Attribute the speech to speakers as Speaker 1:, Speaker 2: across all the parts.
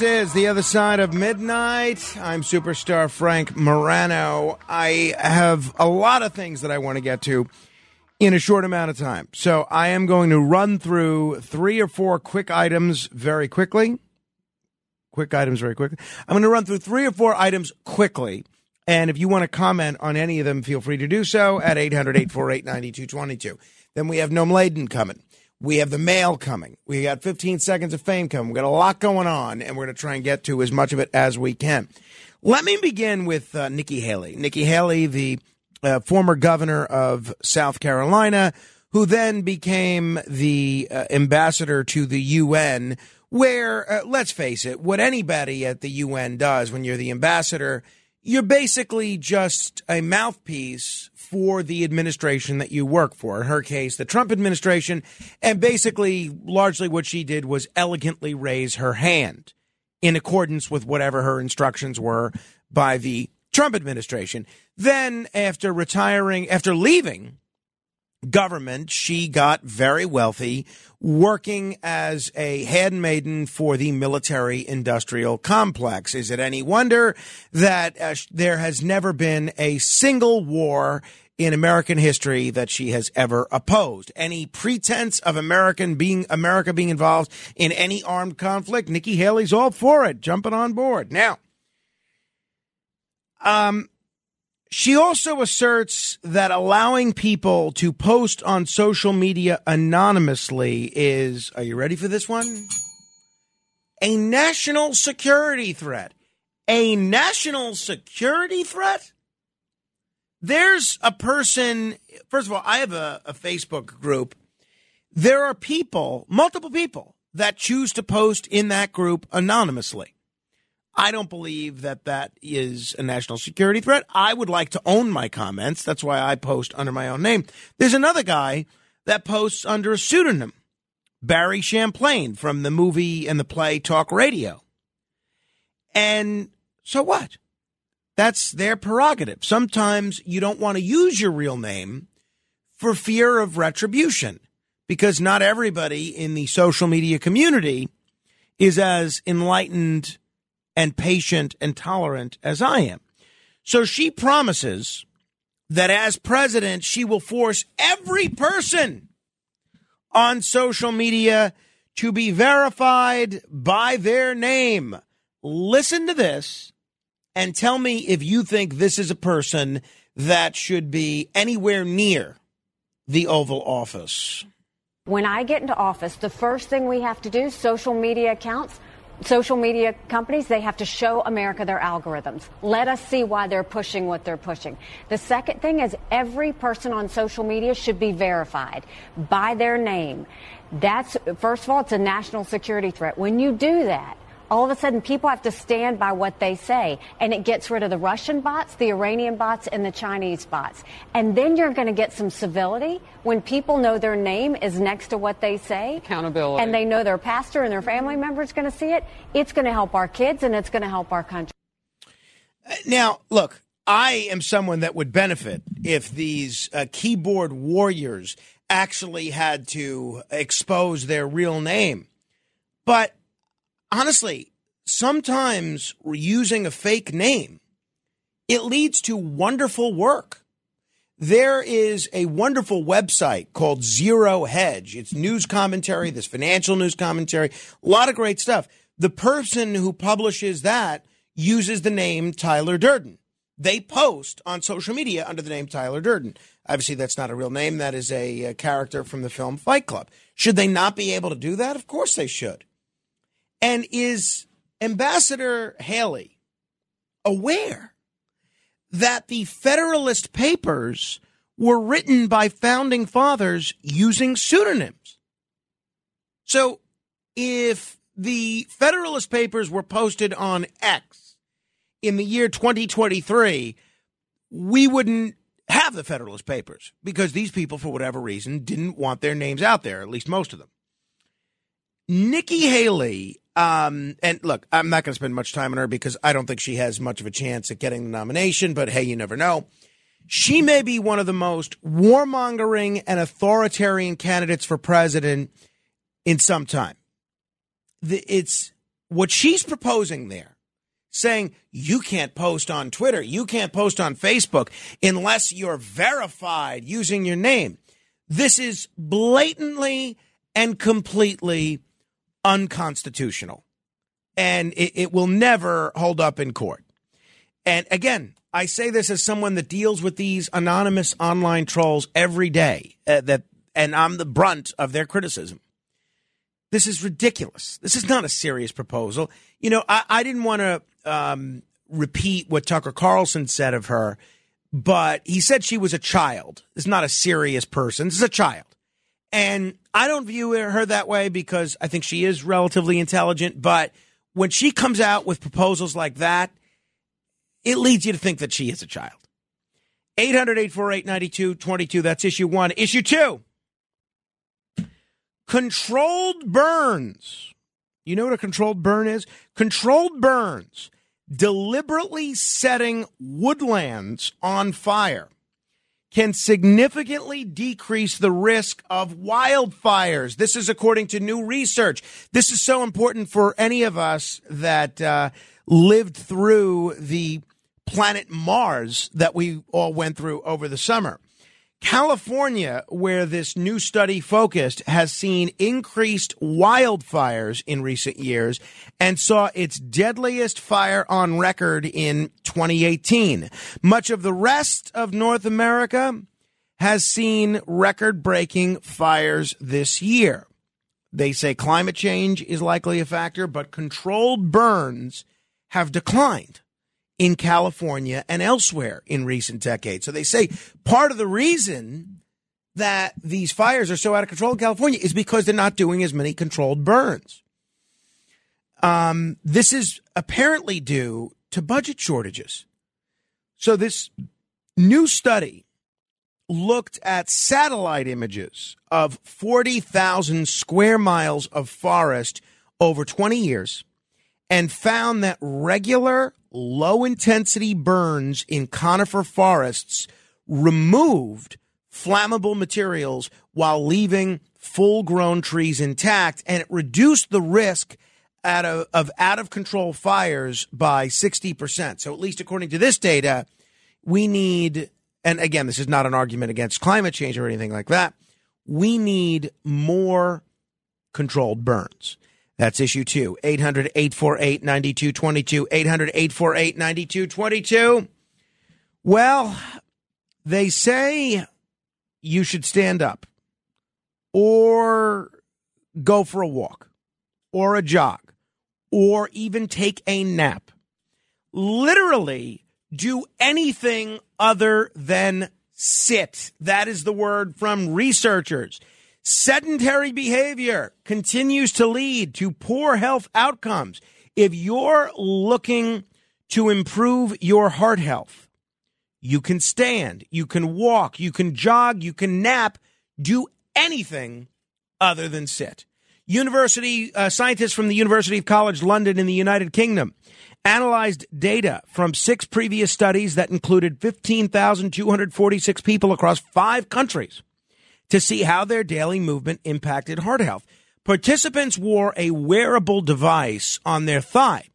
Speaker 1: This
Speaker 2: is the other side of midnight. I'm superstar Frank Morano. I have a lot of things that I want to get to in a short amount of time. So I am going to run through three or four quick items very quickly. Quick items very quickly. I'm going to run through three or four items quickly. And if you want to comment on any of them, feel free to do so at 800 848 9222. Then we have Noam Laden coming. We have the mail coming. We got 15 seconds of fame coming. We got a lot going on, and we're going to try and get to as much of it as we can. Let me begin with uh, Nikki Haley. Nikki Haley, the uh, former governor of South Carolina, who then became the uh, ambassador to the UN, where, uh, let's face it, what anybody at the UN does when you're the ambassador, you're basically just a mouthpiece for the administration that you work for. In her case, the Trump administration. And basically, largely what she did was elegantly raise her hand in accordance with whatever her instructions were by the Trump administration. Then, after retiring, after leaving government, she got very wealthy, working as a handmaiden for the military industrial complex. Is it any wonder that uh, there has never been a single war in American history that she has ever opposed. Any pretense of American being America being involved in any armed conflict, Nikki Haley's all for it, jumping on board. Now, um, she also asserts that allowing people to post on social media anonymously is, are you ready for this one? A national security threat. A national security threat? There's a person, first of all, I have a, a Facebook group. There are people, multiple people, that choose to post in that group anonymously. I don't believe that that is a national security threat. I would like to own my comments. That's why I post under my own name. There's another guy that posts under a pseudonym, Barry Champlain from the movie and the play Talk Radio. And so what? That's their prerogative. Sometimes you don't want to use your real name for fear of retribution because not everybody in the social media community is as enlightened and patient and tolerant as I am. So she promises that as president, she will force every person on social media to be verified by their name. Listen to this and tell me if you think this is a person that should be anywhere near the Oval Office.
Speaker 3: When I get into office, the first thing we have to do, social media accounts, social media companies, they have to show America their algorithms. Let us see why they're pushing what they're pushing. The second thing is every person on social media should be verified by their name. That's, first of all, it's a national security threat. When you do that, all of a sudden people have to stand by what they say and it gets rid of the Russian bots, the Iranian bots and the Chinese bots. And then you're going to get some civility when people know their name is next to what they say.
Speaker 4: Accountability.
Speaker 3: And they know their pastor and their family members are going to see it. It's going to help our kids and it's going to help our country.
Speaker 2: Now, look, I am someone that would benefit if these uh, keyboard warriors actually had to expose their real name. But honestly, sometimes using a fake name, it leads to wonderful work. There is a wonderful website called Zero Hedge. It's news commentary, this financial news commentary, a lot of great stuff. The person who publishes that uses the name Tyler Durden. They post on social media under the name Tyler Durden. Obviously, that's not a real name. That is a, a character from the film Fight Club. Should they not be able to do that? Of course they should. And is Ambassador Haley aware that the Federalist Papers were written by founding fathers using pseudonyms? So if the Federalist Papers were posted on X in the year 2023, we wouldn't have the Federalist Papers because these people, for whatever reason, didn't want their names out there, at least most of them. Nikki Haley, um, and look, I'm not going to spend much time on her because I don't think she has much of a chance at getting the nomination, but hey, you never know. She may be one of the most warmongering and authoritarian candidates for president in some time. The, it's what she's proposing there saying you can't post on Twitter, you can't post on Facebook unless you're verified using your name. This is blatantly and completely unconstitutional. And it, it, will never hold up in court. And again, I say this as someone that deals with these anonymous online trolls every day. Uh, that, and I'm the brunt of their criticism. This is ridiculous. This is not a serious proposal. You know, I, I didn't want to um, repeat what Tucker Carlson said of her, but he said she was a child. It's not a serious person. This is a child. And I don't view her that way because I think she is relatively intelligent. But when she comes out with proposals like that, it leads you to think that she is a child. 800 848 9222. That's issue one. Issue two controlled burns. You know what a controlled burn is? Controlled burns, deliberately setting woodlands on fire can significantly decrease the risk of wildfires. This is according to new research. This is so important for any of us that uh, lived through the planet Mars that we all went through over the summer. California, where this new study focused, has seen increased wildfires in recent years and saw its deadliest fire on record in 2018. Much of the rest of North America has seen record breaking fires this year. They say climate change is likely a factor, but controlled burns have declined in California and elsewhere in recent decades. So they say part of the reason that these fires are so out of control in California is because they're not doing as many controlled burns. Um, this is apparently due to budget shortages. So this new study looked at satellite images of 40,000 square miles of forest over 20 years and found that regular low intensity burns in conifer forests removed flammable materials while leaving full grown trees intact, and it reduced the risk out of, of out of control fires by 60%. So, at least according to this data, we need, and again, this is not an argument against climate change or anything like that, we need more controlled burns. That's issue two. 800 848 9222. 800 848 9222. Well, they say you should stand up or go for a walk or a jog or even take a nap. Literally do anything other than sit. That is the word from researchers. Sedentary behavior continues to lead to poor health outcomes. If you're looking to improve your heart health, you can stand, you can walk, you can jog, you can nap, do anything other than sit. University uh, scientists from the University of College London in the United Kingdom analyzed data from six previous studies that included 15,246 people across five countries to see how their daily movement impacted heart health. Participants wore a wearable device on their thigh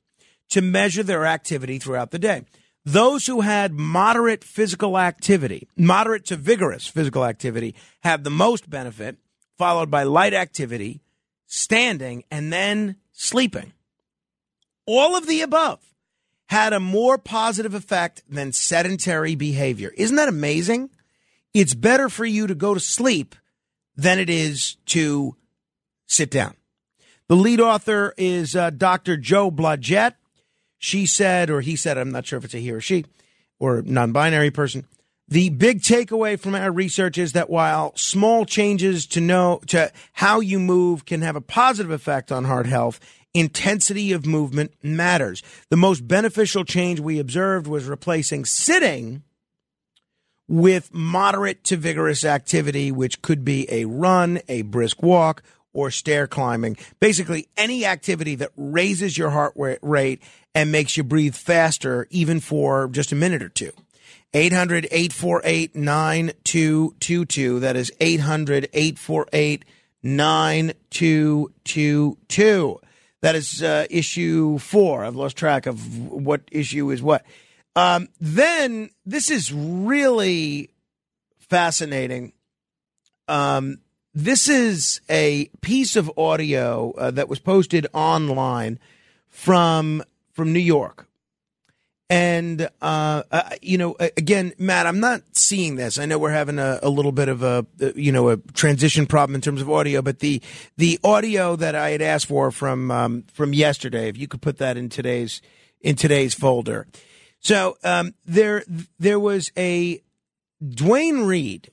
Speaker 2: to measure their activity throughout the day. those who had moderate physical activity, moderate to vigorous physical activity, had the most benefit, followed by light activity, standing, and then sleeping. All of the above had a more positive effect than sedentary behavior. Isn't that amazing? It's better for you to go to sleep than it is to sit down. The lead author is uh, Dr. Jo Blodgett. She said, or he said, I'm not sure if it's a he or she or non binary person. The big takeaway from our research is that while small changes to know to how you move can have a positive effect on heart health, intensity of movement matters. The most beneficial change we observed was replacing sitting with moderate to vigorous activity, which could be a run, a brisk walk, or stair climbing. Basically, any activity that raises your heart rate and makes you breathe faster, even for just a minute or two. 800 848 9222. That is 800 848 9222. That is uh, issue four. I've lost track of what issue is what. Um, then this is really fascinating. Um, this is a piece of audio uh, that was posted online from from New York. And, uh, uh, you know, again, Matt, I'm not seeing this. I know we're having a, a, little bit of a, you know, a transition problem in terms of audio, but the, the audio that I had asked for from, um, from yesterday, if you could put that in today's, in today's folder. So, um, there, there was a Duane Reade.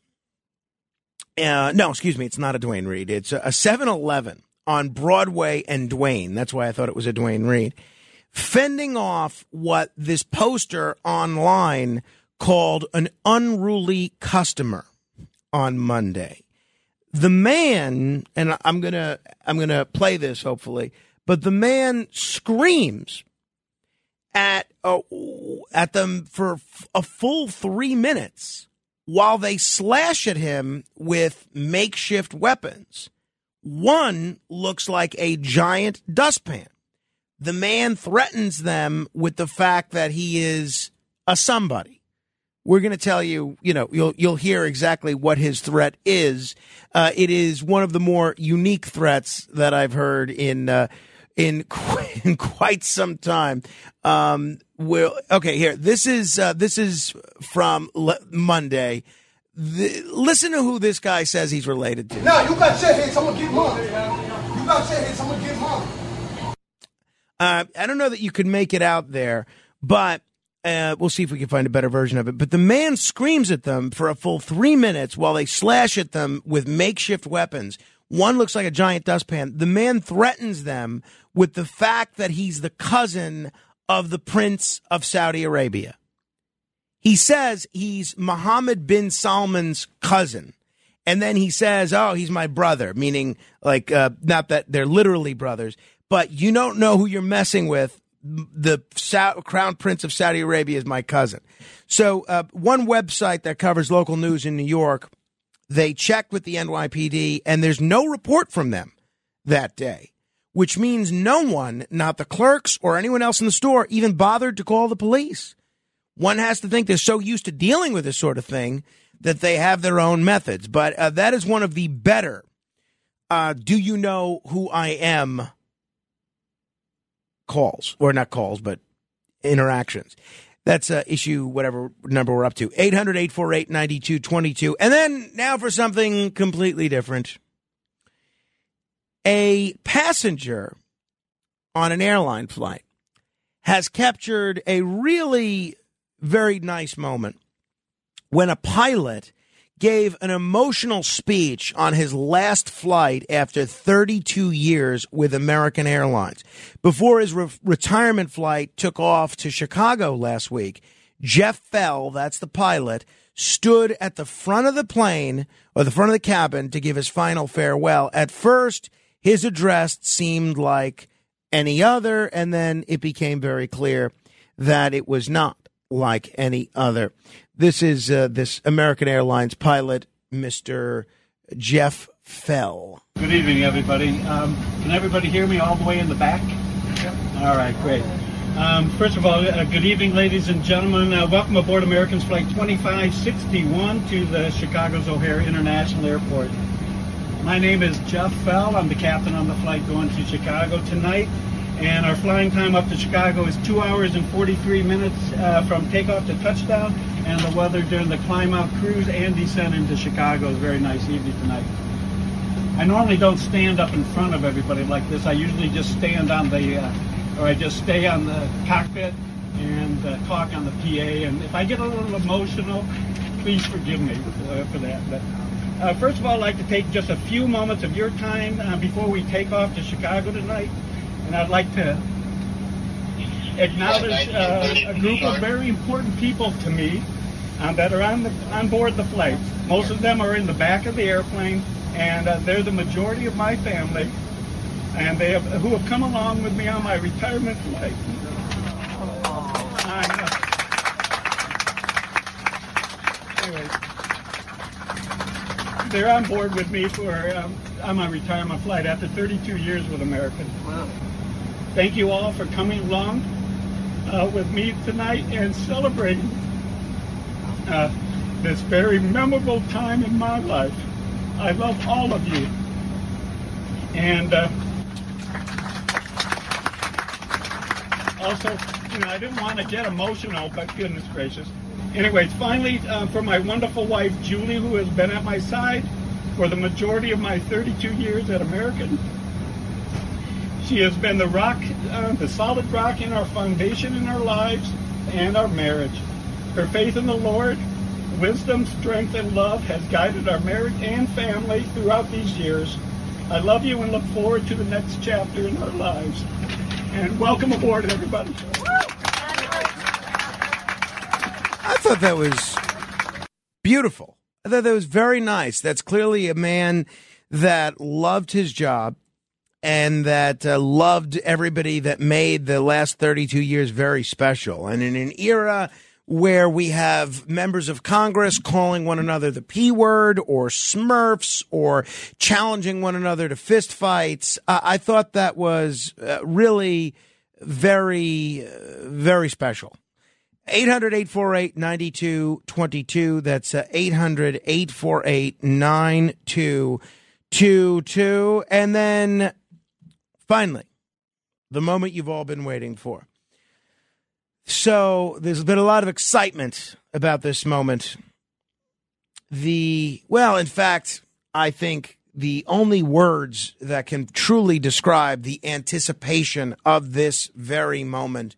Speaker 2: Uh, no, excuse me. It's not a Duane Reade. It's a 7 Eleven on Broadway and Duane. That's why I thought it was a Duane Reade. fending off what this poster online called an unruly customer on Monday. The man, and I'm to I'm to play this hopefully, but the man screams at uh, at them for a full 3 minutes while they slash at him with makeshift weapons. One looks like a giant dustpan the man threatens them with the fact that he is a somebody. We're going to tell you, you know, you'll you'll hear exactly what his threat is. Uh, it is one of the more unique threats that I've heard in uh, in, in quite some time. Um, will okay here. This is uh, this is from Le- Monday. The, listen to who this guy says he's related to.
Speaker 4: Now you got your. I'm gonna get mine. You got your. I'm gonna get mine.
Speaker 2: Uh, I don't know that you could make it out there, but uh, we'll see if we can find a better version of it. But the man screams at them for a full three minutes while they slash at them with makeshift weapons. One looks like a giant dustpan. The man threatens them with the fact that he's the cousin of the Prince of Saudi Arabia. He says he's Mohammed bin Salman's cousin. And then he says, "Oh, he's my brother," meaning like uh, not that they're literally brothers but you don't know who you're messing with. The Sa- Crown Prince of Saudi Arabia is my cousin. So, uh, one website that covers local news in New York, they checked with the NYPD, and there's no report from them that day, which means no one, not the clerks or anyone else in the store, even bothered to call the police. One has to think they're so used to dealing with this sort of thing that they have their own methods. But uh, that is one of the better. Uh, do you know who I am? calls, or not calls, but interactions. That's uh, issue whatever number we're up to. 800 848 9222. And then now for something completely different. A passenger on an airline flight has captured a really very nice moment when a pilot gave an emotional speech on his last flight after 32 years with American Airlines. Before his re- retirement flight took off to Chicago last week, Jeff Fell, that's the pilot, stood at the front of the plane or the front of the cabin to give his final farewell. At first, his address seemed like any other, and then it became very clear that it was not like any other. This is uh, this American Airlines pilot, Mr. Jeff Fell.
Speaker 5: Good evening, everybody. Um, can everybody hear me all the way in the back? Yep. All right, great. Um, first of all, uh, good evening, ladies and gentlemen. Uh, welcome aboard Americans Flight 2561 to the Chicago's O'Hare International Airport. My name is Jeff Fell. I'm the captain on the flight going to Chicago tonight. And our flying time up to Chicago is 2 hours and 43 minutes uh, from takeoff to touchdown. And the weather during the climb out cruise and descent into Chicago is very nice evening tonight. I normally don't stand up in front of everybody like this. I usually just stand on the, uh, or I just stay on the cockpit and uh, talk on the PA. And if I get a little emotional, please forgive me uh, for that. But uh, first of all, I'd like to take just a few moments of your time uh, before we take off to Chicago tonight. And I'd like to acknowledge uh, a group of very important people to me uh, that are on the on board the flight. Most of them are in the back of the airplane, and uh, they're the majority of my family, and they have who have come along with me on my retirement flight. They're on board with me for um, on my retirement flight after 32 years with American. Thank you all for coming along uh, with me tonight and celebrating uh, this very memorable time in my life. I love all of you. And uh, also, you know, I didn't want to get emotional, but goodness gracious. Anyways, finally, uh, for my wonderful wife, Julie, who has been at my side for the majority of my 32 years at American. She has been the rock, uh, the solid rock in our foundation in our lives and our marriage. Her faith in the Lord, wisdom, strength, and love has guided our marriage and family throughout these years. I love you and look forward to the next chapter in our lives. And welcome aboard, everybody.
Speaker 2: I thought that was beautiful. I thought that was very nice. That's clearly a man that loved his job and that uh, loved everybody that made the last 32 years very special. And in an era where we have members of Congress calling one another the P word or Smurfs or challenging one another to fistfights, uh, I thought that was uh, really very, uh, very special. 800 848 9222. That's 800 848 9222. And then finally, the moment you've all been waiting for. So there's been a lot of excitement about this moment. The, well, in fact, I think the only words that can truly describe the anticipation of this very moment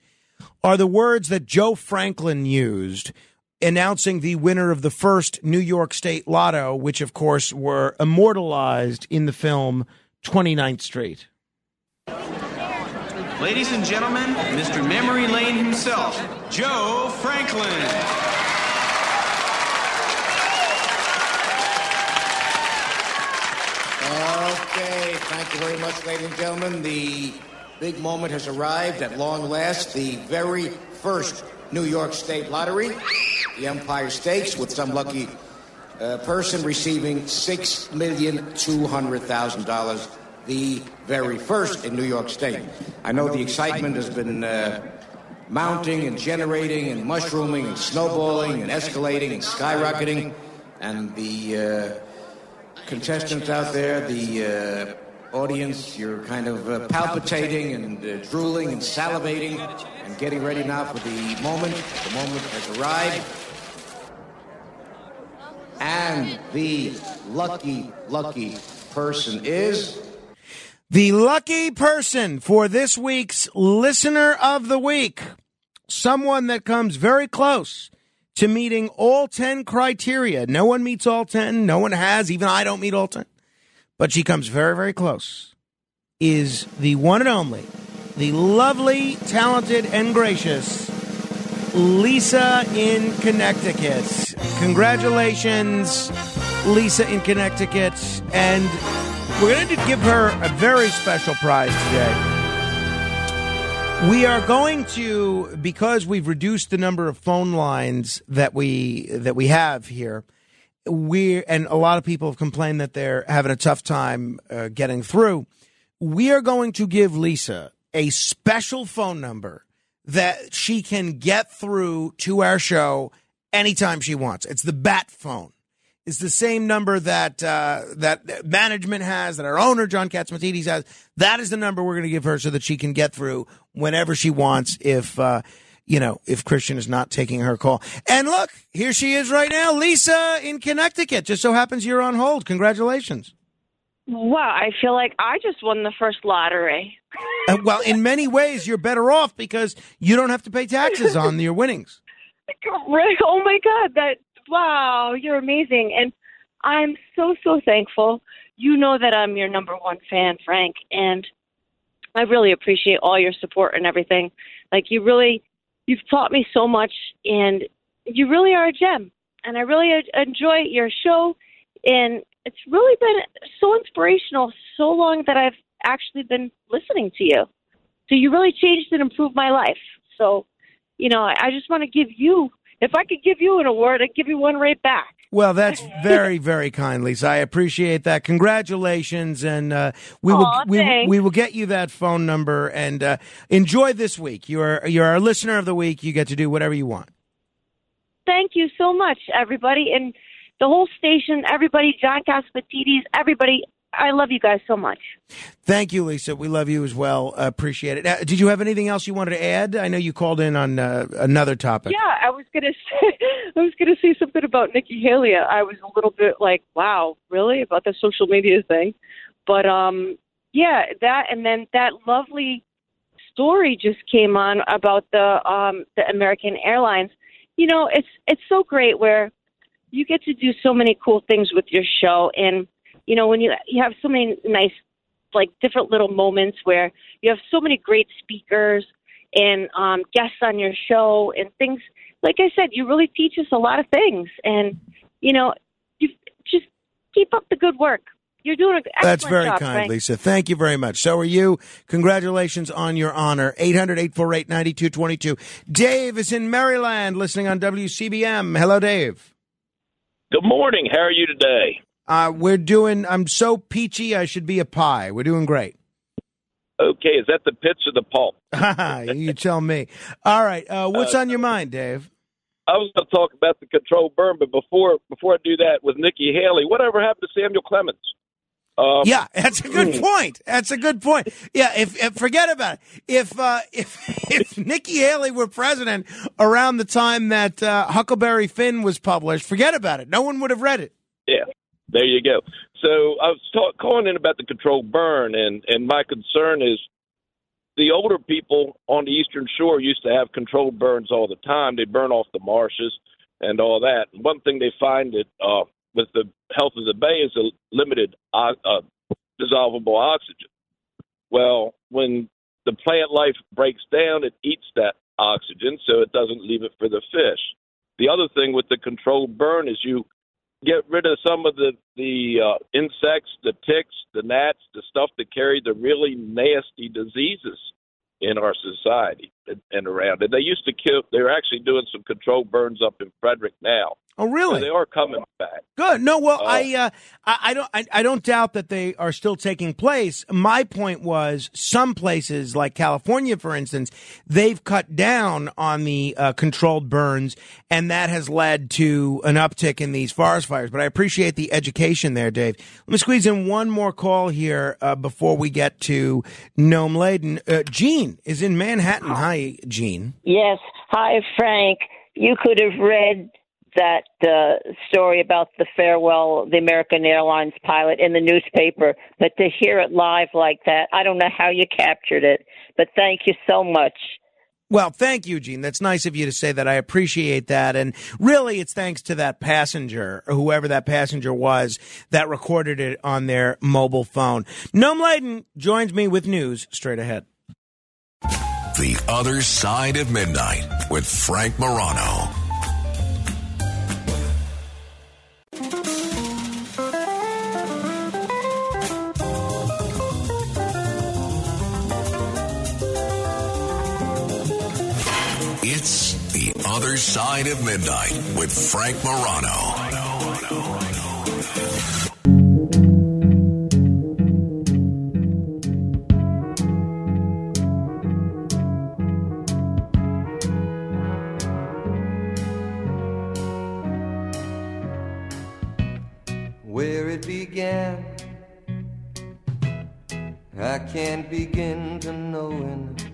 Speaker 2: are the words that Joe Franklin used announcing the winner of the first New York State Lotto, which of course were immortalized in the film 29th Street.
Speaker 6: Ladies and gentlemen, Mr. Memory Lane himself, Joe Franklin.
Speaker 7: Okay, thank you very much, ladies and gentlemen. The big moment has arrived at long last. The very first New York State Lottery, the Empire Stakes, with some lucky uh, person receiving $6,200,000 the very first in New York State. I know the excitement has been uh, mounting and generating and mushrooming and snowballing and escalating and skyrocketing, and the uh, contestants out there, the uh, audience, you're kind of uh, palpitating and uh, drooling and salivating and getting ready now for the moment. The moment has arrived. And the lucky, lucky person is.
Speaker 2: The lucky person for this week's Listener of the Week, someone that comes very close to meeting all 10 criteria. No one meets all 10. No one has. Even I don't meet all 10. But she comes very, very close. Is the one and only, the lovely, talented, and gracious Lisa in Connecticut. Congratulations, Lisa in Connecticut. And we're going to give her a very special prize today. We are going to because we've reduced the number of phone lines that we that we have here. We and a lot of people have complained that they're having a tough time uh, getting through. We are going to give Lisa a special phone number that she can get through to our show anytime she wants. It's the bat phone. It's the same number that uh, that management has, that our owner John Catsimatidis has. That is the number we're going to give her so that she can get through whenever she wants. If uh, you know, if Christian is not taking her call. And look, here she is right now, Lisa in Connecticut. Just so happens you're on hold. Congratulations.
Speaker 8: Wow, I feel like I just won the first lottery.
Speaker 2: Uh, well, in many ways, you're better off because you don't have to pay taxes on your winnings.
Speaker 8: Oh my God, that wow, you're amazing, and I'm so so thankful. You know that I'm your number one fan, Frank, and I really appreciate all your support and everything. Like you really, you've taught me so much, and you really are a gem. And I really enjoy your show, and it's really been so inspirational so long that I've actually been listening to you. So you really changed and improved my life. So, you know, I just want to give you, if I could give you an award, I'd give you one right back.
Speaker 2: Well, that's very, very kind, Lisa. I appreciate that. Congratulations, and uh, we will we, we will get you that phone number and uh, enjoy this week. You're you're our listener of the week. You get to do whatever you want.
Speaker 8: Thank you so much, everybody, and the whole station, everybody, John Catsimatidis, everybody. I love you guys so much.
Speaker 2: Thank you, Lisa. We love you as well. Uh, appreciate it. Uh, did you have anything else you wanted to add? I know you called in on uh, another topic.
Speaker 8: Yeah, I was gonna say, I was gonna say something about Nikki Haley. I was a little bit like, wow, really about the social media thing, but um, yeah, that and then that lovely story just came on about the um the American Airlines. You know, it's it's so great where you get to do so many cool things with your show, and you know when you you have so many nice like different little moments where you have so many great speakers and um, guests on your show and things. Like I said, you really teach us a lot of things, and you know, you just keep up the good work. You're doing an excellent
Speaker 2: That's very
Speaker 8: job,
Speaker 2: kind,
Speaker 8: Frank.
Speaker 2: Lisa. Thank you very much. So are you. Congratulations on your honor. 800 848 9222. Dave is in Maryland listening on WCBM. Hello, Dave.
Speaker 9: Good morning. How are you today?
Speaker 2: Uh, we're doing, I'm so peachy, I should be a pie. We're doing great.
Speaker 9: Okay, is that the pits or the pulp?
Speaker 2: you tell me. All right. Uh, what's
Speaker 9: Uh,
Speaker 2: on your mind, Dave?
Speaker 9: I was going to talk about the controlled burn, but before before I do that, with Nikki Haley, whatever happened to Samuel Clemens? Um,
Speaker 2: yeah, that's a good point. That's a good point. Yeah, if, if forget about it. If uh, if if Nikki Haley were president around the time that uh, Huckleberry Finn was published, forget about it. No one would have read it.
Speaker 9: Yeah, there you go. So I was ta- calling in about the controlled burn, and and my concern is the older people on the eastern shore used to have controlled burns all the time. They burn off the marshes and all that. One thing they find that uh, with the health of the bay is a limited uh, uh, dissolvable oxygen. Well, when the plant life breaks down, it eats that oxygen, so it doesn't leave it for the fish. The other thing with the controlled burn is you get rid of some of the the uh, insects, the ticks, the gnats, the stuff that carry the really nasty diseases in our society and, and around. And they used to kill. They're actually doing some controlled burns up in Frederick now.
Speaker 2: Oh, really?
Speaker 9: So they are coming back.
Speaker 2: Good. No, well,
Speaker 9: Uh,
Speaker 2: I, uh, I, I don't, I, I don't doubt that they are still taking place. My point was, some places like California, for instance, they've cut down on the uh, controlled burns, and that has led to an uptick in these forest fires. But I appreciate the education there, Dave. Let me squeeze in one more call here uh, before we get to Noam Laden. Uh, Gene is in Manhattan. Hi, Gene.
Speaker 10: Yes. Hi, Frank. You could have read that uh, story about the farewell, the American Airlines pilot in the newspaper, but to hear it live like that, I don't know how you captured it, but thank you so much.
Speaker 2: Well, thank you, Gene. That's nice of you to say that. I appreciate that. And really, it's thanks to that passenger, or whoever that passenger was, that recorded it on their mobile phone. Noam Laden joins me with news straight ahead.
Speaker 11: The Other Side of Midnight with Frank Morano. Other Side of Midnight with Frank Morano.
Speaker 12: I can't begin to know it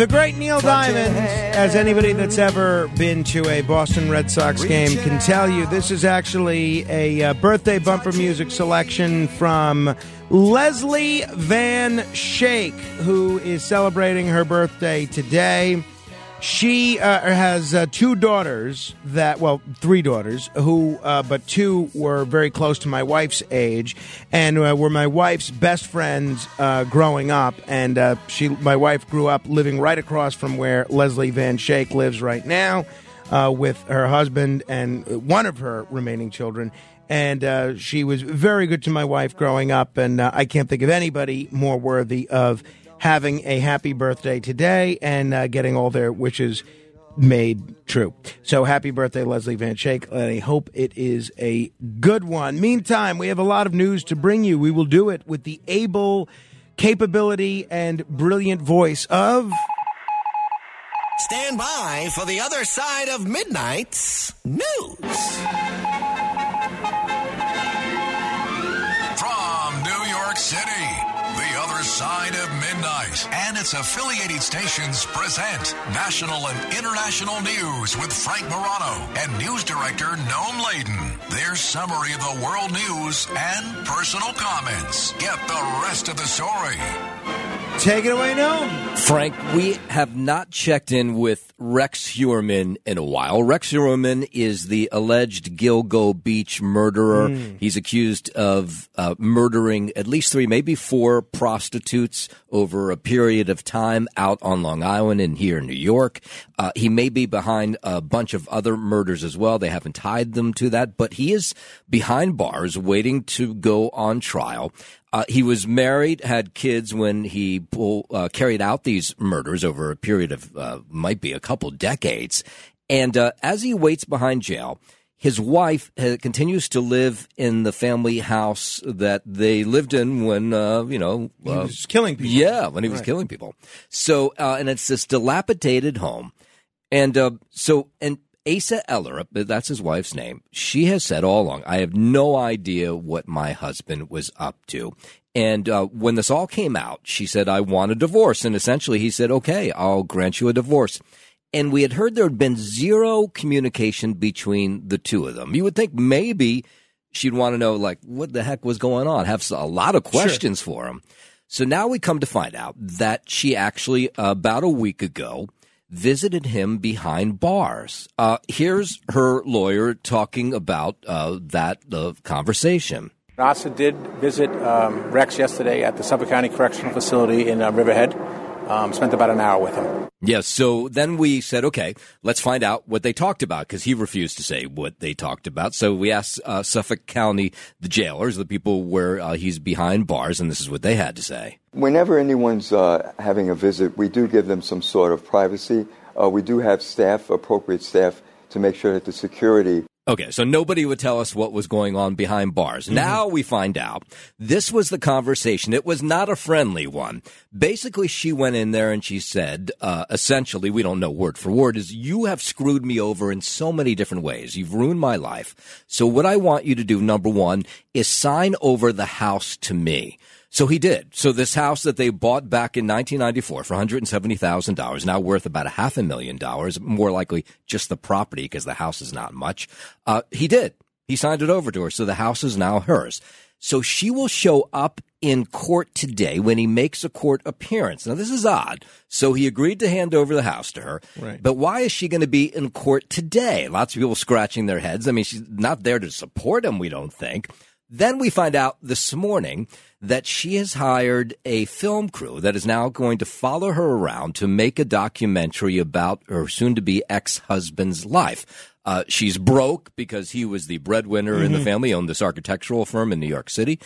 Speaker 2: The great Neil Diamond, as anybody that's ever been to a Boston Red Sox game can tell you, this is actually a uh, birthday bumper music selection from Leslie Van Shake, who is celebrating her birthday today. She uh, has uh, two daughters that, well, three daughters who, uh, but two were very close to my wife's age, and uh, were my wife's best friends uh, growing up. And uh, she, my wife, grew up living right across from where Leslie Van Shake lives right now, with her husband and one of her remaining children. And she was very good to my wife growing up, and I can't think of anybody more worthy of having a happy birthday today and uh, getting all their wishes made true. So happy birthday, Leslie Van Shake, and I hope it is a good one. Meantime, we have a lot of news to bring you. We will do it with the able capability and brilliant voice of.
Speaker 11: Stand by for the other side of midnight's news. From New York City, the other side of and its affiliated stations present national and international news with Frank Morano and news director Noam Laden. Their summary of the world news and personal comments. Get the rest of the story.
Speaker 2: Take it away, Noam.
Speaker 13: Frank, we have not checked in with Rex Heuermann in a while. Rex Heuermann is the alleged Gilgo Beach murderer.
Speaker 2: Mm.
Speaker 13: He's accused of uh, murdering at least three, maybe four prostitutes over a period of time out on Long Island and here in New York. Uh, he may be behind a bunch of other murders as well. They haven't tied them to that, but he is behind bars waiting to go on trial. Uh, he was married, had kids when he uh, carried out these murders over a period of uh, might be a couple decades. And uh, as he waits behind jail, his wife uh, continues to live in the family house that they lived in when uh, you know
Speaker 2: He was killing people.
Speaker 13: Yeah, when he was
Speaker 2: Right.
Speaker 13: killing people. So, uh, and it's this dilapidated home, and uh, so and Asa Eller, that's his wife's name. She has said all along, I have no idea what my husband was up to. And uh, when this all came out, she said, I want a divorce. And essentially, he said, okay, I'll grant you a divorce. And we had heard there had been zero communication between the two of them. You would think maybe she'd want to know, like, what the heck was going on, have a lot of questions for him. So now we come to find out that she actually, about a week ago, visited him behind bars. Uh, here's her lawyer talking about uh, that uh, conversation.
Speaker 14: NASA did visit um, Rex yesterday at the Suffolk County Correctional Facility in uh, Riverhead. Um, spent about an hour with him.
Speaker 13: Yes. So then we said, okay, let's find out what they talked about because he refused to say what they talked about. So we asked uh, Suffolk County, the jailers, the people where uh, he's behind bars, and this is what they had to say.
Speaker 15: Whenever anyone's uh, having a visit, we do give them some sort of privacy. Uh, we do have staff, appropriate staff, to make sure that the security
Speaker 13: Okay, so nobody would tell us what was going on behind bars. Now we find out this was the conversation. It was not a friendly one. Basically, she went in there and she said, uh, essentially, we don't know word for word, is you have screwed me over in so many different ways. You've ruined my life. So what I want you to do, number one, is sign over the house to me. So he did. So this house that they bought back in 1994 for $170,000, now worth about a half a million dollars, more likely just the property because the house is not much. Uh, he did. He signed it over to her. So the house is now hers. So she will show up in court today when he makes a court appearance. Now this is odd. So he agreed to hand over the house to her.
Speaker 2: Right.
Speaker 13: But why is she going to be in court today? Lots of people scratching their heads. I mean, she's not there to support him, we don't think. Then we find out this morning that she has hired a film crew that is now going to follow her around to make a documentary about her soon to be ex husband's life. Uh, she's broke because he was the breadwinner in the
Speaker 2: Mhm.
Speaker 13: family, owned this architectural firm in New York City,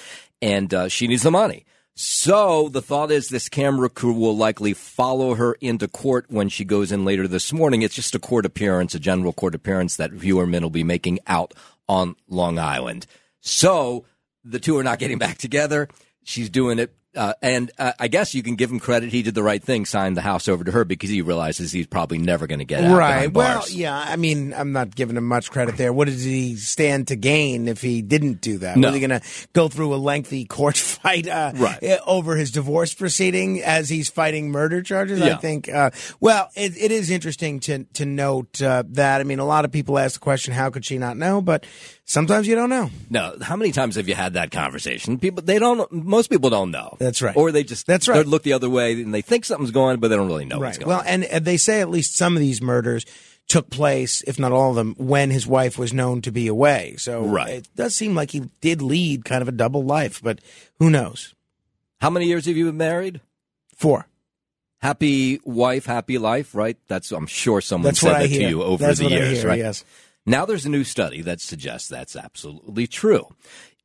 Speaker 13: and uh, she needs the money. So the thought is this camera crew will likely follow her into court when she goes in later this morning. It's just a court appearance, a general court appearance that Heuermann will be making out on Long Island. So the two are not getting back together. She's doing it uh, and uh, I guess you can give him credit. He did the right thing, signed the house over to her because he realizes he's probably never going to get out.
Speaker 2: Right. Well, yeah. I mean, I'm not giving him much credit there. What does he stand to gain if he didn't do that?
Speaker 13: No.
Speaker 2: Was he going to go through a lengthy court fight uh,
Speaker 13: Right.
Speaker 2: eh, over his divorce proceeding as he's fighting murder charges? I think. Uh, well, it, it is interesting to to note uh, that. I mean, a lot of people ask the question, "How could she not know?" But sometimes you don't know.
Speaker 13: No, how many times have you had that conversation? People, they don't. Most people don't know.
Speaker 2: That's right.
Speaker 13: Or they just
Speaker 2: That's right.
Speaker 13: They look the other way and they think something's going, on, but they don't really know what's
Speaker 2: Right.
Speaker 13: going.
Speaker 2: Well,
Speaker 13: on.
Speaker 2: and, and they say at least some of these murders took place, if not all of them, when his wife was known to be away. So
Speaker 13: Right.
Speaker 2: it does seem like he did lead kind of a double life, but who knows?
Speaker 13: How many years have you been married?
Speaker 2: Four.
Speaker 13: Happy wife, happy life, right? That's I'm sure someone
Speaker 2: That's
Speaker 13: said that to you over
Speaker 2: That's
Speaker 13: the years,
Speaker 2: hear,
Speaker 13: right?
Speaker 2: yes.
Speaker 13: Now there's a new study that suggests that's absolutely true.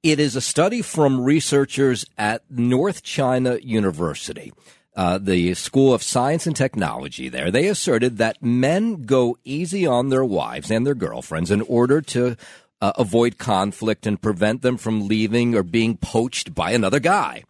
Speaker 13: It is a study from researchers at North China University, uh, the School of Science and Technology there. They asserted that men go easy on their wives and their girlfriends in order to uh, avoid conflict and prevent them from leaving or being poached by another guy.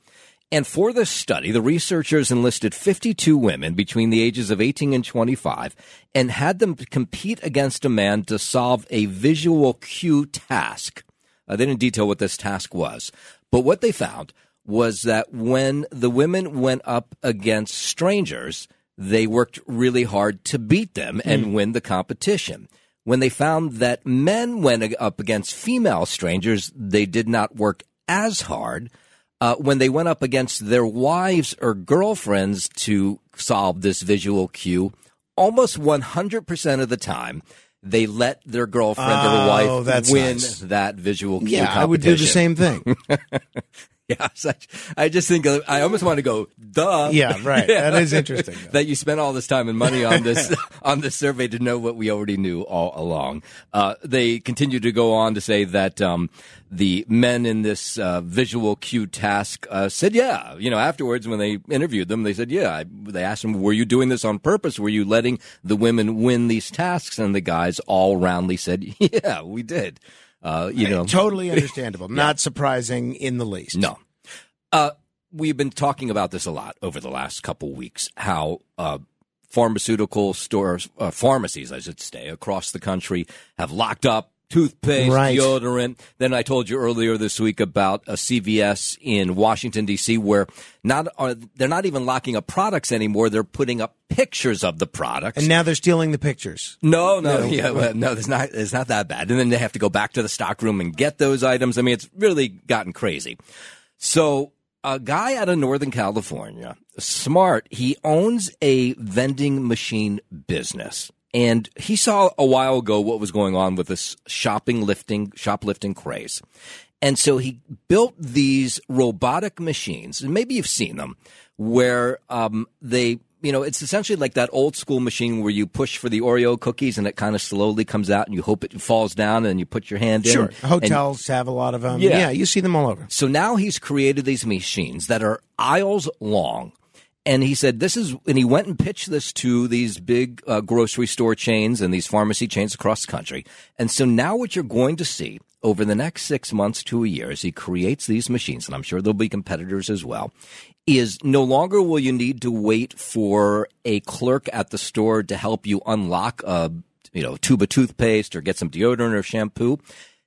Speaker 13: And for this study, the researchers enlisted 52 women between the ages of 18 and 25 and had them compete against a man to solve a visual cue task. Uh, they didn't detail what this task was, but what they found was that when the women went up against strangers, they worked really hard to beat them and win the competition. When they found that men went up against female strangers, they did not work as hard. Uh, when they went up against their wives or girlfriends to solve this visual cue, almost 100% of the time, they let their girlfriend
Speaker 2: Oh,
Speaker 13: or wife win
Speaker 2: nice.
Speaker 13: that visual cue
Speaker 2: Yeah, I would do the same thing.
Speaker 13: Yeah, I just think I almost want to go, duh.
Speaker 2: Yeah, right. That is interesting,
Speaker 13: that you spent all this time and money on this on this survey to know what we already knew all along. Uh, they continue to go on to say that um, the men in this uh, visual cue task uh, said, "Yeah." You know, afterwards when they interviewed them, they said, "Yeah." I, they asked them, "Were you doing this on purpose? Were you letting the women win these tasks?" And the guys all roundly said, "Yeah, we did." Uh, you know,
Speaker 2: totally understandable. Not surprising in the least.
Speaker 13: no. Uh, we've been talking about this a lot over the last couple weeks. How uh, pharmaceutical stores, uh, pharmacies, I should say, across the country have locked up toothpaste,
Speaker 2: Right.
Speaker 13: deodorant. Then I told you earlier this week about uh, a CVS in Washington D.C. where not are they're not even locking up products anymore. They're putting up pictures of the products.
Speaker 2: And now they're stealing the pictures.
Speaker 13: No, no,
Speaker 2: No.
Speaker 13: yeah, well, no, it's not. It's not that bad. And then they have to go back to the stock room and get those items. I mean, it's really gotten crazy. So, a guy out of Northern California, smart, he owns a vending machine business. And he saw a while ago what was going on with this shopping lifting, shoplifting craze. And so he built these robotic machines, and maybe you've seen them, where um, they, you know, it's essentially like that old school machine where you push for the Oreo cookies and it kind of slowly comes out and you hope it falls down and you put your hand in.
Speaker 2: Sure.
Speaker 13: and-
Speaker 2: Hotels have a lot of them.
Speaker 13: Yeah.
Speaker 2: yeah, you see them all over.
Speaker 13: so now he's created these machines that are aisles long. And he said, this is, and he went and pitched this to these big uh, grocery store chains and these pharmacy chains across the country. And so now what you're going to see over the next six months to a year as he creates these machines, and I'm sure there'll be competitors as well, is no longer will you need to wait for a clerk at the store to help you unlock a, you know, tube of toothpaste or get some deodorant or shampoo.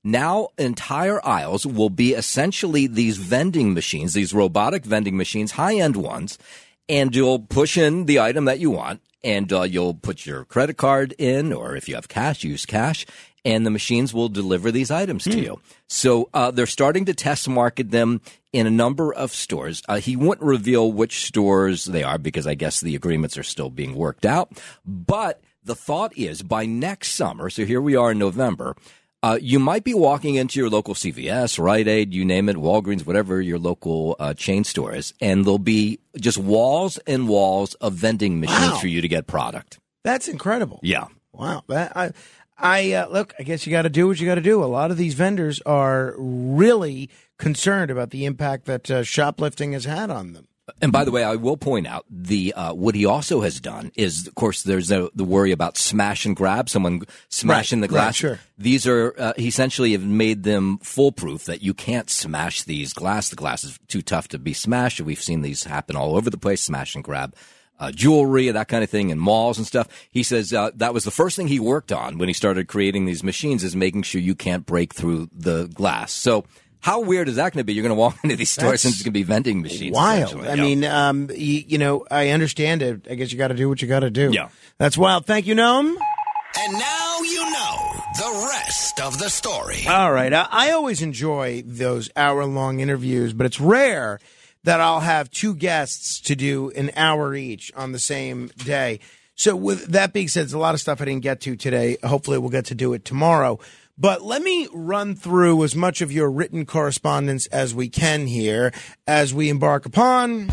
Speaker 13: Now, entire aisles will be essentially these vending machines, these robotic vending machines, high end ones, and you'll push in the item that you want, and uh, you'll put your credit card in, or if you have cash, use cash, and the machines will deliver these items to you. So uh, they're starting to test market them in a number of stores. Uh, he wouldn't reveal which stores they are because I guess the agreements are still being worked out. But the thought is by next summer, so here we are in November, uh, you might be walking into your local CVS, Rite Aid, you name it, Walgreens, whatever your local uh, chain store is, and there'll be just walls and walls of vending machines
Speaker 2: Wow.
Speaker 13: for you to get product.
Speaker 2: That's incredible.
Speaker 13: Yeah.
Speaker 2: Wow. That, I, I uh, look. I guess you got to do what you got to do. A lot of these vendors are really concerned about the impact that uh, shoplifting has had on them.
Speaker 13: And by the way, I will point out the uh, what he also has done is, of course, there's a, the worry about smash and grab, someone smashing
Speaker 2: Right,
Speaker 13: the glass.
Speaker 2: right, sure.
Speaker 13: These are uh, he essentially have made them foolproof that you can't smash these glass. The glass is too tough to be smashed. We've seen these happen all over the place, smash and grab. Uh, jewelry, and that kind of thing, in malls and stuff. He says uh, that was the first thing he worked on when he started creating these machines, is making sure you can't break through the glass. So, how weird is that going to be? You're going to walk into these stores and it's going to be vending machines.
Speaker 2: Wild. I
Speaker 13: Yeah.
Speaker 2: mean, um, you, you know, I understand it. I guess you got to do what you got to do.
Speaker 13: Yeah.
Speaker 2: That's wild. Thank you, Noam.
Speaker 11: And now you know the rest of the story.
Speaker 2: All right. I, I always enjoy those hour long interviews, but it's rare that I'll have two guests to do an hour each on the same day. So, with that being said, there's a lot of stuff I didn't get to today. Hopefully, we'll get to do it tomorrow. But let me run through as much of your written correspondence as we can here as we embark upon.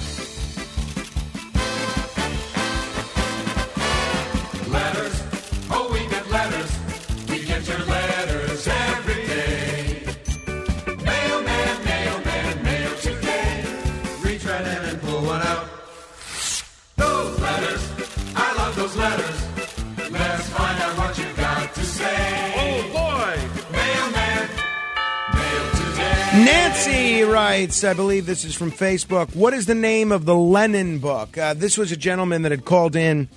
Speaker 2: Writes, I believe this is from Facebook. What is the name of the Lennon book? Uh, this was a gentleman that had called in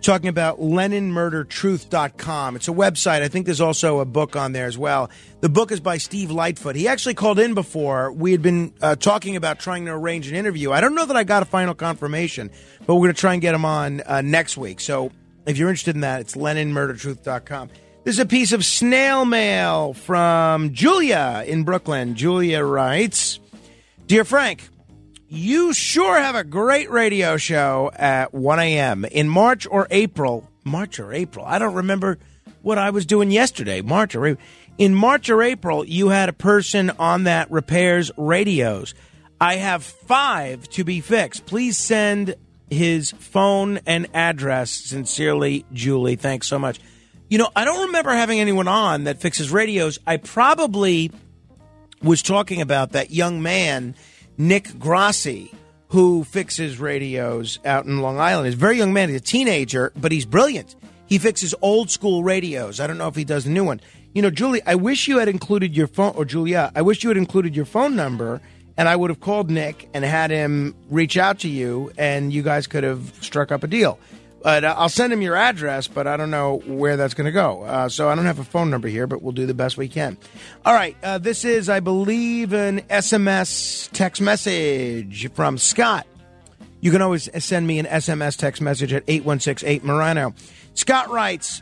Speaker 2: talking about LennonMurderTruth.com. It's a website. I think there's also a book on there as well. The book is by Steve Lightfoot. He actually called in before. We had been uh, talking about trying to arrange an interview. I don't know that I got a final confirmation, but we're going to try and get him on uh, next week. So if you're interested in that, it's LennonMurderTruth.com. This is a piece of snail mail from Julia in Brooklyn. Julia writes Dear Frank, you sure have a great radio show at 1 a.m. in March or April. March or April. I don't remember what I was doing yesterday. March or April. In March or April, you had a person on that repairs radios. I have five to be fixed. Please send his phone and address. Sincerely, Julie. Thanks so much. You know, I don't remember having anyone on that fixes radios. I probably was talking about that young man, Nick Grassi, who fixes radios out in Long Island. He's a very young man. He's a teenager, but he's brilliant. He fixes old school radios. I don't know if he does new one. You know, Julie, I wish you had included your phone, or Julia, I wish you had included your phone number, and I would have called Nick and had him reach out to you, and you guys could have struck up a deal. But uh, I'll send him your address, but I don't know where that's going to go. Uh, so I don't have a phone number here, but we'll do the best we can. All right. Uh, this is, I believe, an SMS text message from Scott. You can always send me an SMS text message at 8168 Morano. Scott writes,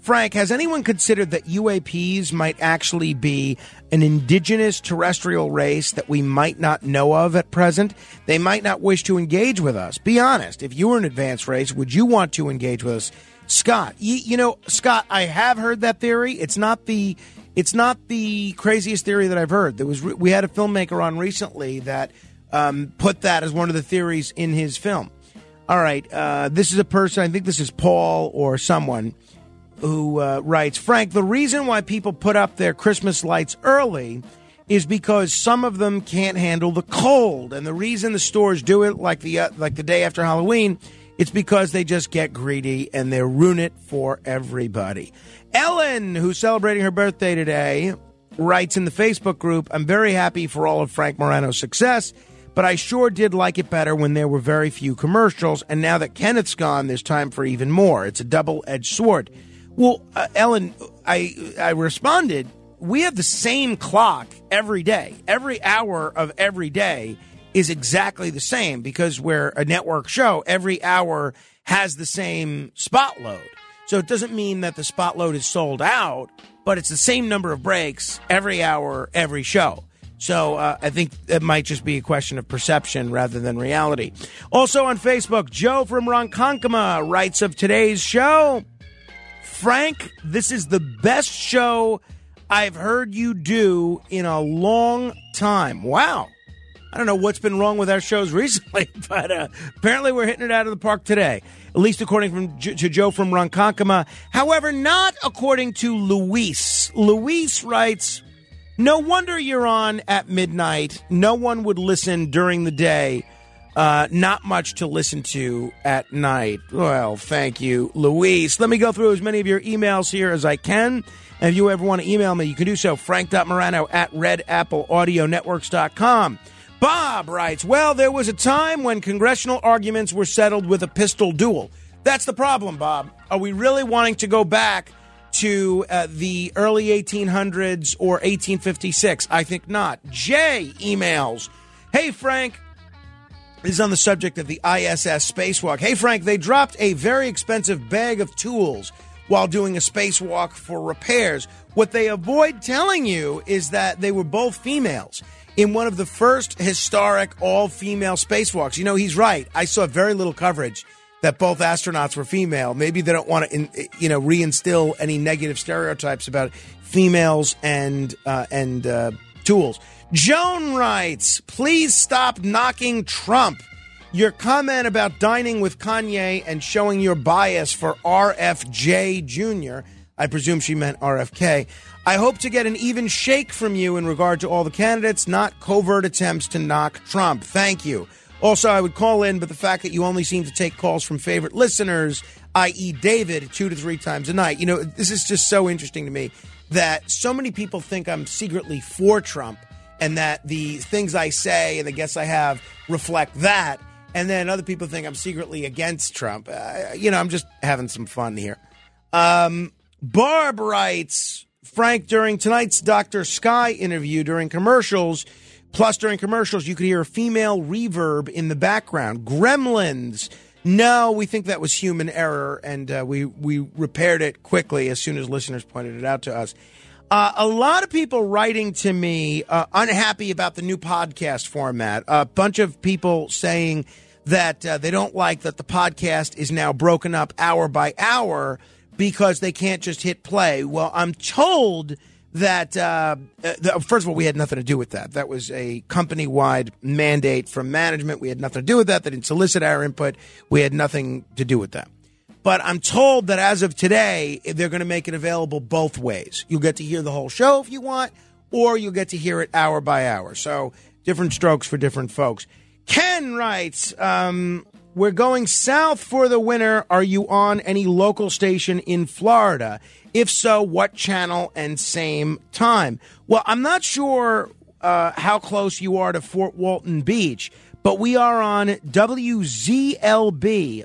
Speaker 2: Frank, has anyone considered that UAPs might actually be an indigenous terrestrial race that we might not know of at present? They might not wish to engage with us. Be honest. If you were an advanced race, would you want to engage with us? Scott, you, you know, Scott, I have heard that theory. It's not the it's not the craziest theory that I've heard. There was we had a filmmaker on recently that um, put that as one of the theories in his film. All right, uh, this is a person. I think this is Paul or someone who uh, writes Frank, the reason why people put up their Christmas lights early is because some of them can't handle the cold, and the reason the stores do it like the uh, like the day after Halloween, it's because they just get greedy and they ruin it for everybody. Ellen, who's celebrating her birthday today, writes in the Facebook group, "I'm very happy for all of Frank Morano's success." But I sure did like it better when there were very few commercials, and now that Kenneth's gone, there's time for even more. It's a double edged sword. Well, uh, Ellen, I I responded. We have the same clock every day. Every hour of every day is exactly the same because we're a network show. Every hour has the same spot load. So it doesn't mean that the spot load is sold out, but it's the same number of breaks every hour, every show. So uh, I think it might just be a question of perception rather than reality. Also on Facebook, Joe from Ronkonkoma writes of today's show. Frank, this is the best show I've heard you do in a long time. Wow. I don't know what's been wrong with our shows recently, but uh, apparently we're hitting it out of the park today. At least according from, to Joe from Ronkonkoma. However, not according to Luis. Luis writes, "No wonder you're on at midnight. No one would listen during the day." Uh, not much to listen to at night. Well, thank you, Luis. Let me go through as many of your emails here as I can. And if you ever want to email me, you can do so. Frank.Morano at redappleaudionetworks.com. Bob writes, Well, there was a time when congressional arguments were settled with a pistol duel. That's the problem, Bob. Are we really wanting to go back to uh, the early 1800s or 1856? I think not. Jay emails, Hey, Frank, is on the subject of the ISS spacewalk. Hey, Frank, they dropped a very expensive bag of tools while doing a spacewalk for repairs. What they avoid telling you is that they were both females in one of the first historic all female spacewalks. You know, he's right. I saw very little coverage that both astronauts were female. Maybe they don't want to, you know, reinstill any negative stereotypes about females and uh, and uh, tools. Joan writes, please stop knocking Trump. Your comment about dining with Kanye and showing your bias for RFJ Jr., I presume she meant RFK. I hope to get an even shake from you in regard to all the candidates, not covert attempts to knock Trump. Thank you. Also, I would call in, but the fact that you only seem to take calls from favorite listeners, i.e., David, two to three times a night, you know, this is just so interesting to me that so many people think I'm secretly for Trump and that the things I say and the guests I have reflect that. And then other people think I'm secretly against Trump. Uh, you know, I'm just having some fun here. Um, Barb writes Frank, during tonight's Dr. Sky interview, during commercials, plus during commercials, you could hear a female reverb in the background. Gremlins. No, we think that was human error, and uh, we, we repaired it quickly as soon as listeners pointed it out to us. Uh, a lot of people writing to me uh, unhappy about the new podcast format. A bunch of people saying that uh, they don't like that the podcast is now broken up hour by hour because they can't just hit play. Well, I'm told that uh, uh, first of all, we had nothing to do with that. That was a company-wide mandate from management. We had nothing to do with that. They didn't solicit our input. We had nothing to do with that. But I'm told that as of today, they're going to make it available both ways. You'll get to hear the whole show if you want, or you'll get to hear it hour by hour. So different strokes for different folks. Ken writes, um, We're going south for the winter. Are you on any local station in Florida? If so, what channel and same time? Well, I'm not sure uh, how close you are to Fort Walton Beach but we are on WZLB,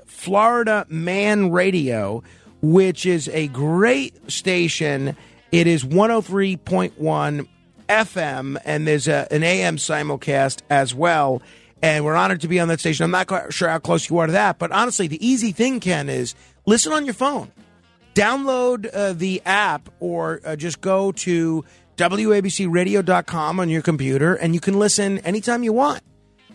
Speaker 2: Florida Man Radio, which is a great station. It is 103.1 FM, and there's a, an AM simulcast as well. And we're honored to be on that station. I'm not sure how close you are to that, but honestly, the easy thing, Ken, is listen on your phone. Download uh, the app or uh, just go to WABCRadio.com on your computer, and you can listen anytime you want.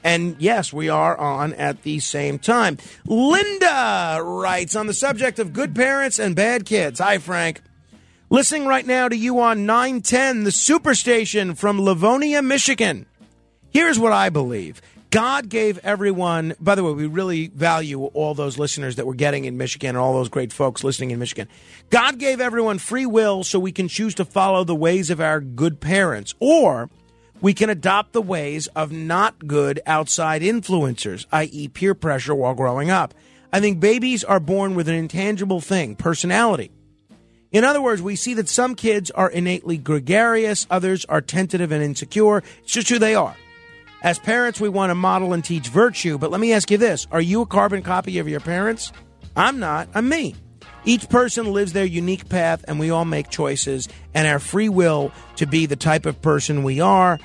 Speaker 2: And yes, we are on at the same time. Linda writes on the subject of good parents and bad kids. Hi, Frank. Listening right now to you on 910, the superstation from Livonia, Michigan. Here's what I believe God gave everyone, by the way, we really value all those listeners that we're getting in Michigan and all those great folks listening in Michigan. God gave everyone free will so we can choose to follow the ways of our good parents or we can adopt the ways of not good outside influencers, i.e., peer pressure while growing up. I think babies are born with an intangible thing, personality. In other words, we see that some kids are innately gregarious, others are tentative and insecure. It's just who they are. As parents, we want to model and teach virtue, but let me ask you this Are you a carbon copy of your parents? I'm not. I'm me. Each person lives their unique path, and we all make choices and our free will to be the type of person we are.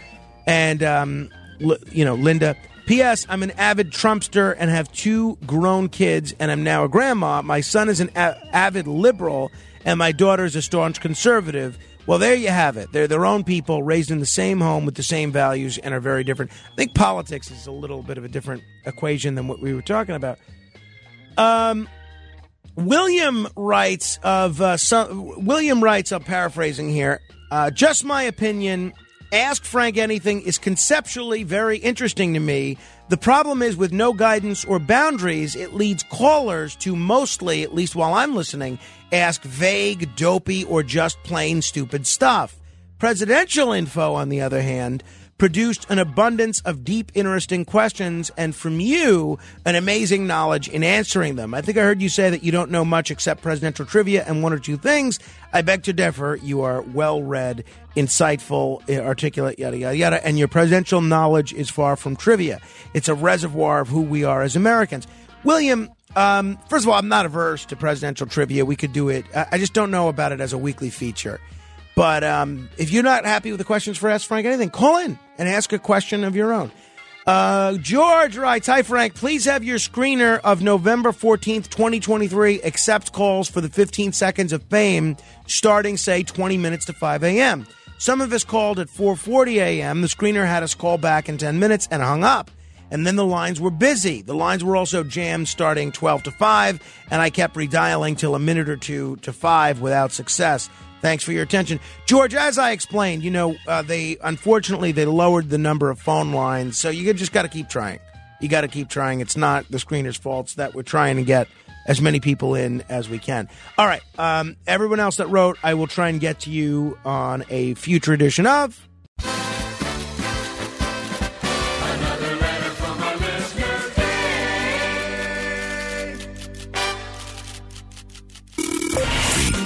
Speaker 2: And, um, you know, Linda, P.S. I'm an avid Trumpster and have two grown kids, and I'm now a grandma. My son is an a- avid liberal, and my daughter is a staunch conservative. Well, there you have it. They're their own people, raised in the same home with the same values, and are very different. I think politics is a little bit of a different equation than what we were talking about. Um, William writes of uh, some, William writes. I'm paraphrasing here. Uh, just my opinion. Ask Frank Anything is conceptually very interesting to me. The problem is with no guidance or boundaries, it leads callers to mostly, at least while I'm listening, ask vague, dopey, or just plain stupid stuff. Presidential info, on the other hand, produced an abundance of deep, interesting questions, and from you, an amazing knowledge in answering them. I think I heard you say that you don't know much except presidential trivia and one or two things. I beg to differ. You are well read, insightful, articulate, yada, yada, yada, and your presidential knowledge is far from trivia. It's a reservoir of who we are as Americans. William, um, first of all, I'm not averse to presidential trivia. We could do it. I just don't know about it as a weekly feature. But um, if you're not happy with the questions for Ask Frank Anything, call in and ask a question of your own. Uh, George writes, Hi, Frank. Please have your screener of November 14th, 2023 accept calls for the 15 seconds of fame starting, say, 20 minutes to 5 a.m. Some of us called at 4.40 a.m. The screener had us call back in 10 minutes and hung up. And then the lines were busy. The lines were also jammed starting 12 to 5, and I kept redialing till a minute or two to 5 without success. Thanks for your attention, George. As I explained, you know, uh, they unfortunately they lowered the number of phone lines, so you just got to keep trying. You got to keep trying. It's not the screener's fault that we're trying to get as many people in as we can. All right, um, everyone else that wrote, I will try and get to you on a future edition of.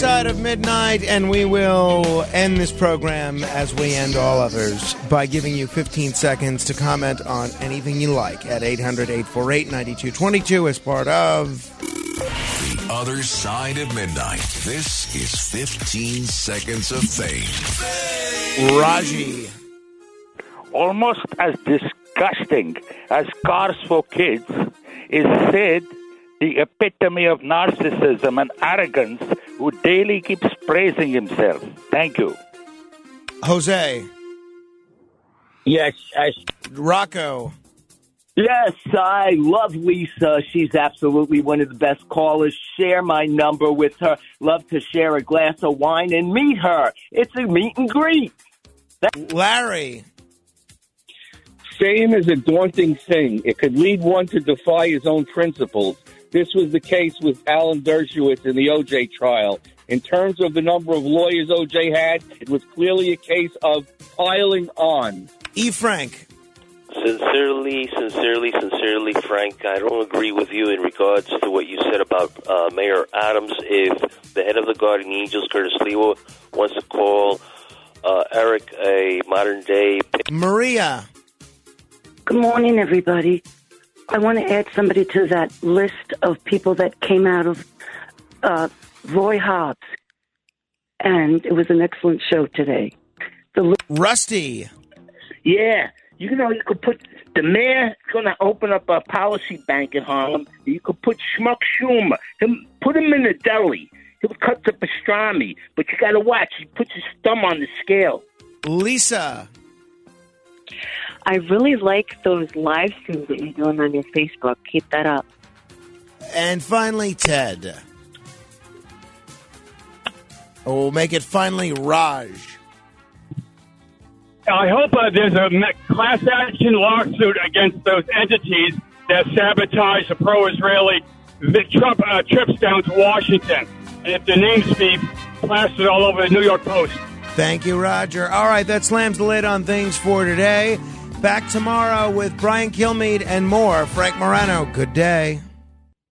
Speaker 12: Side of Midnight, and
Speaker 2: we will end this program as we end all others by giving you 15 seconds to comment on anything you like at 800 848 9222 as part of.
Speaker 11: The Other Side of Midnight. This is 15 Seconds of Fame.
Speaker 2: Raji.
Speaker 16: almost as disgusting as Cars for Kids is Sid, the epitome of narcissism and arrogance, who daily keeps praising himself. Thank you.
Speaker 2: Jose.
Speaker 17: Yes, I,
Speaker 2: Rocco.
Speaker 17: Yes, I love Lisa. She's absolutely one of the best callers. Share my number with her. Love to share a glass of wine and meet her. It's a meet and greet.
Speaker 2: Larry.
Speaker 18: Fame is a daunting thing. It could lead one to defy his own principles. This was the case with Alan Dershowitz in the OJ trial. In terms of the number of lawyers OJ had, it was clearly a case of piling on.
Speaker 2: E. Frank.
Speaker 19: Sincerely, sincerely, sincerely, Frank, I don't agree with you in regards to what you said about uh, Mayor Adams. If the head of the Guardian Angels, Curtis Sliwa, wants to call uh, Eric a modern day.
Speaker 2: Maria.
Speaker 20: Good morning, everybody. I want to add somebody to that list of people that came out of uh, Roy Hobbs, and it was an excellent show today. The li-
Speaker 2: Rusty.
Speaker 21: Yeah, you know you could put the mayor going to open up a policy bank in Harlem. You could put Schmuck Schumer, him, put him in the deli. He'll cut the pastrami, but you got to watch. He puts his thumb on the scale.
Speaker 2: Lisa.
Speaker 8: I really like those live streams that you're doing on your Facebook. Keep that up.
Speaker 2: And finally, Ted. Oh, We'll make it finally Raj.
Speaker 22: I hope uh, there's a class action lawsuit against those entities that sabotage the pro-Israeli Trump uh, trips down to Washington. And if the names be plastered all over the New York Post.
Speaker 2: Thank you, Roger. All right, that slams the lid on things for today. Back tomorrow with Brian Kilmeade and more. Frank Morano, good day.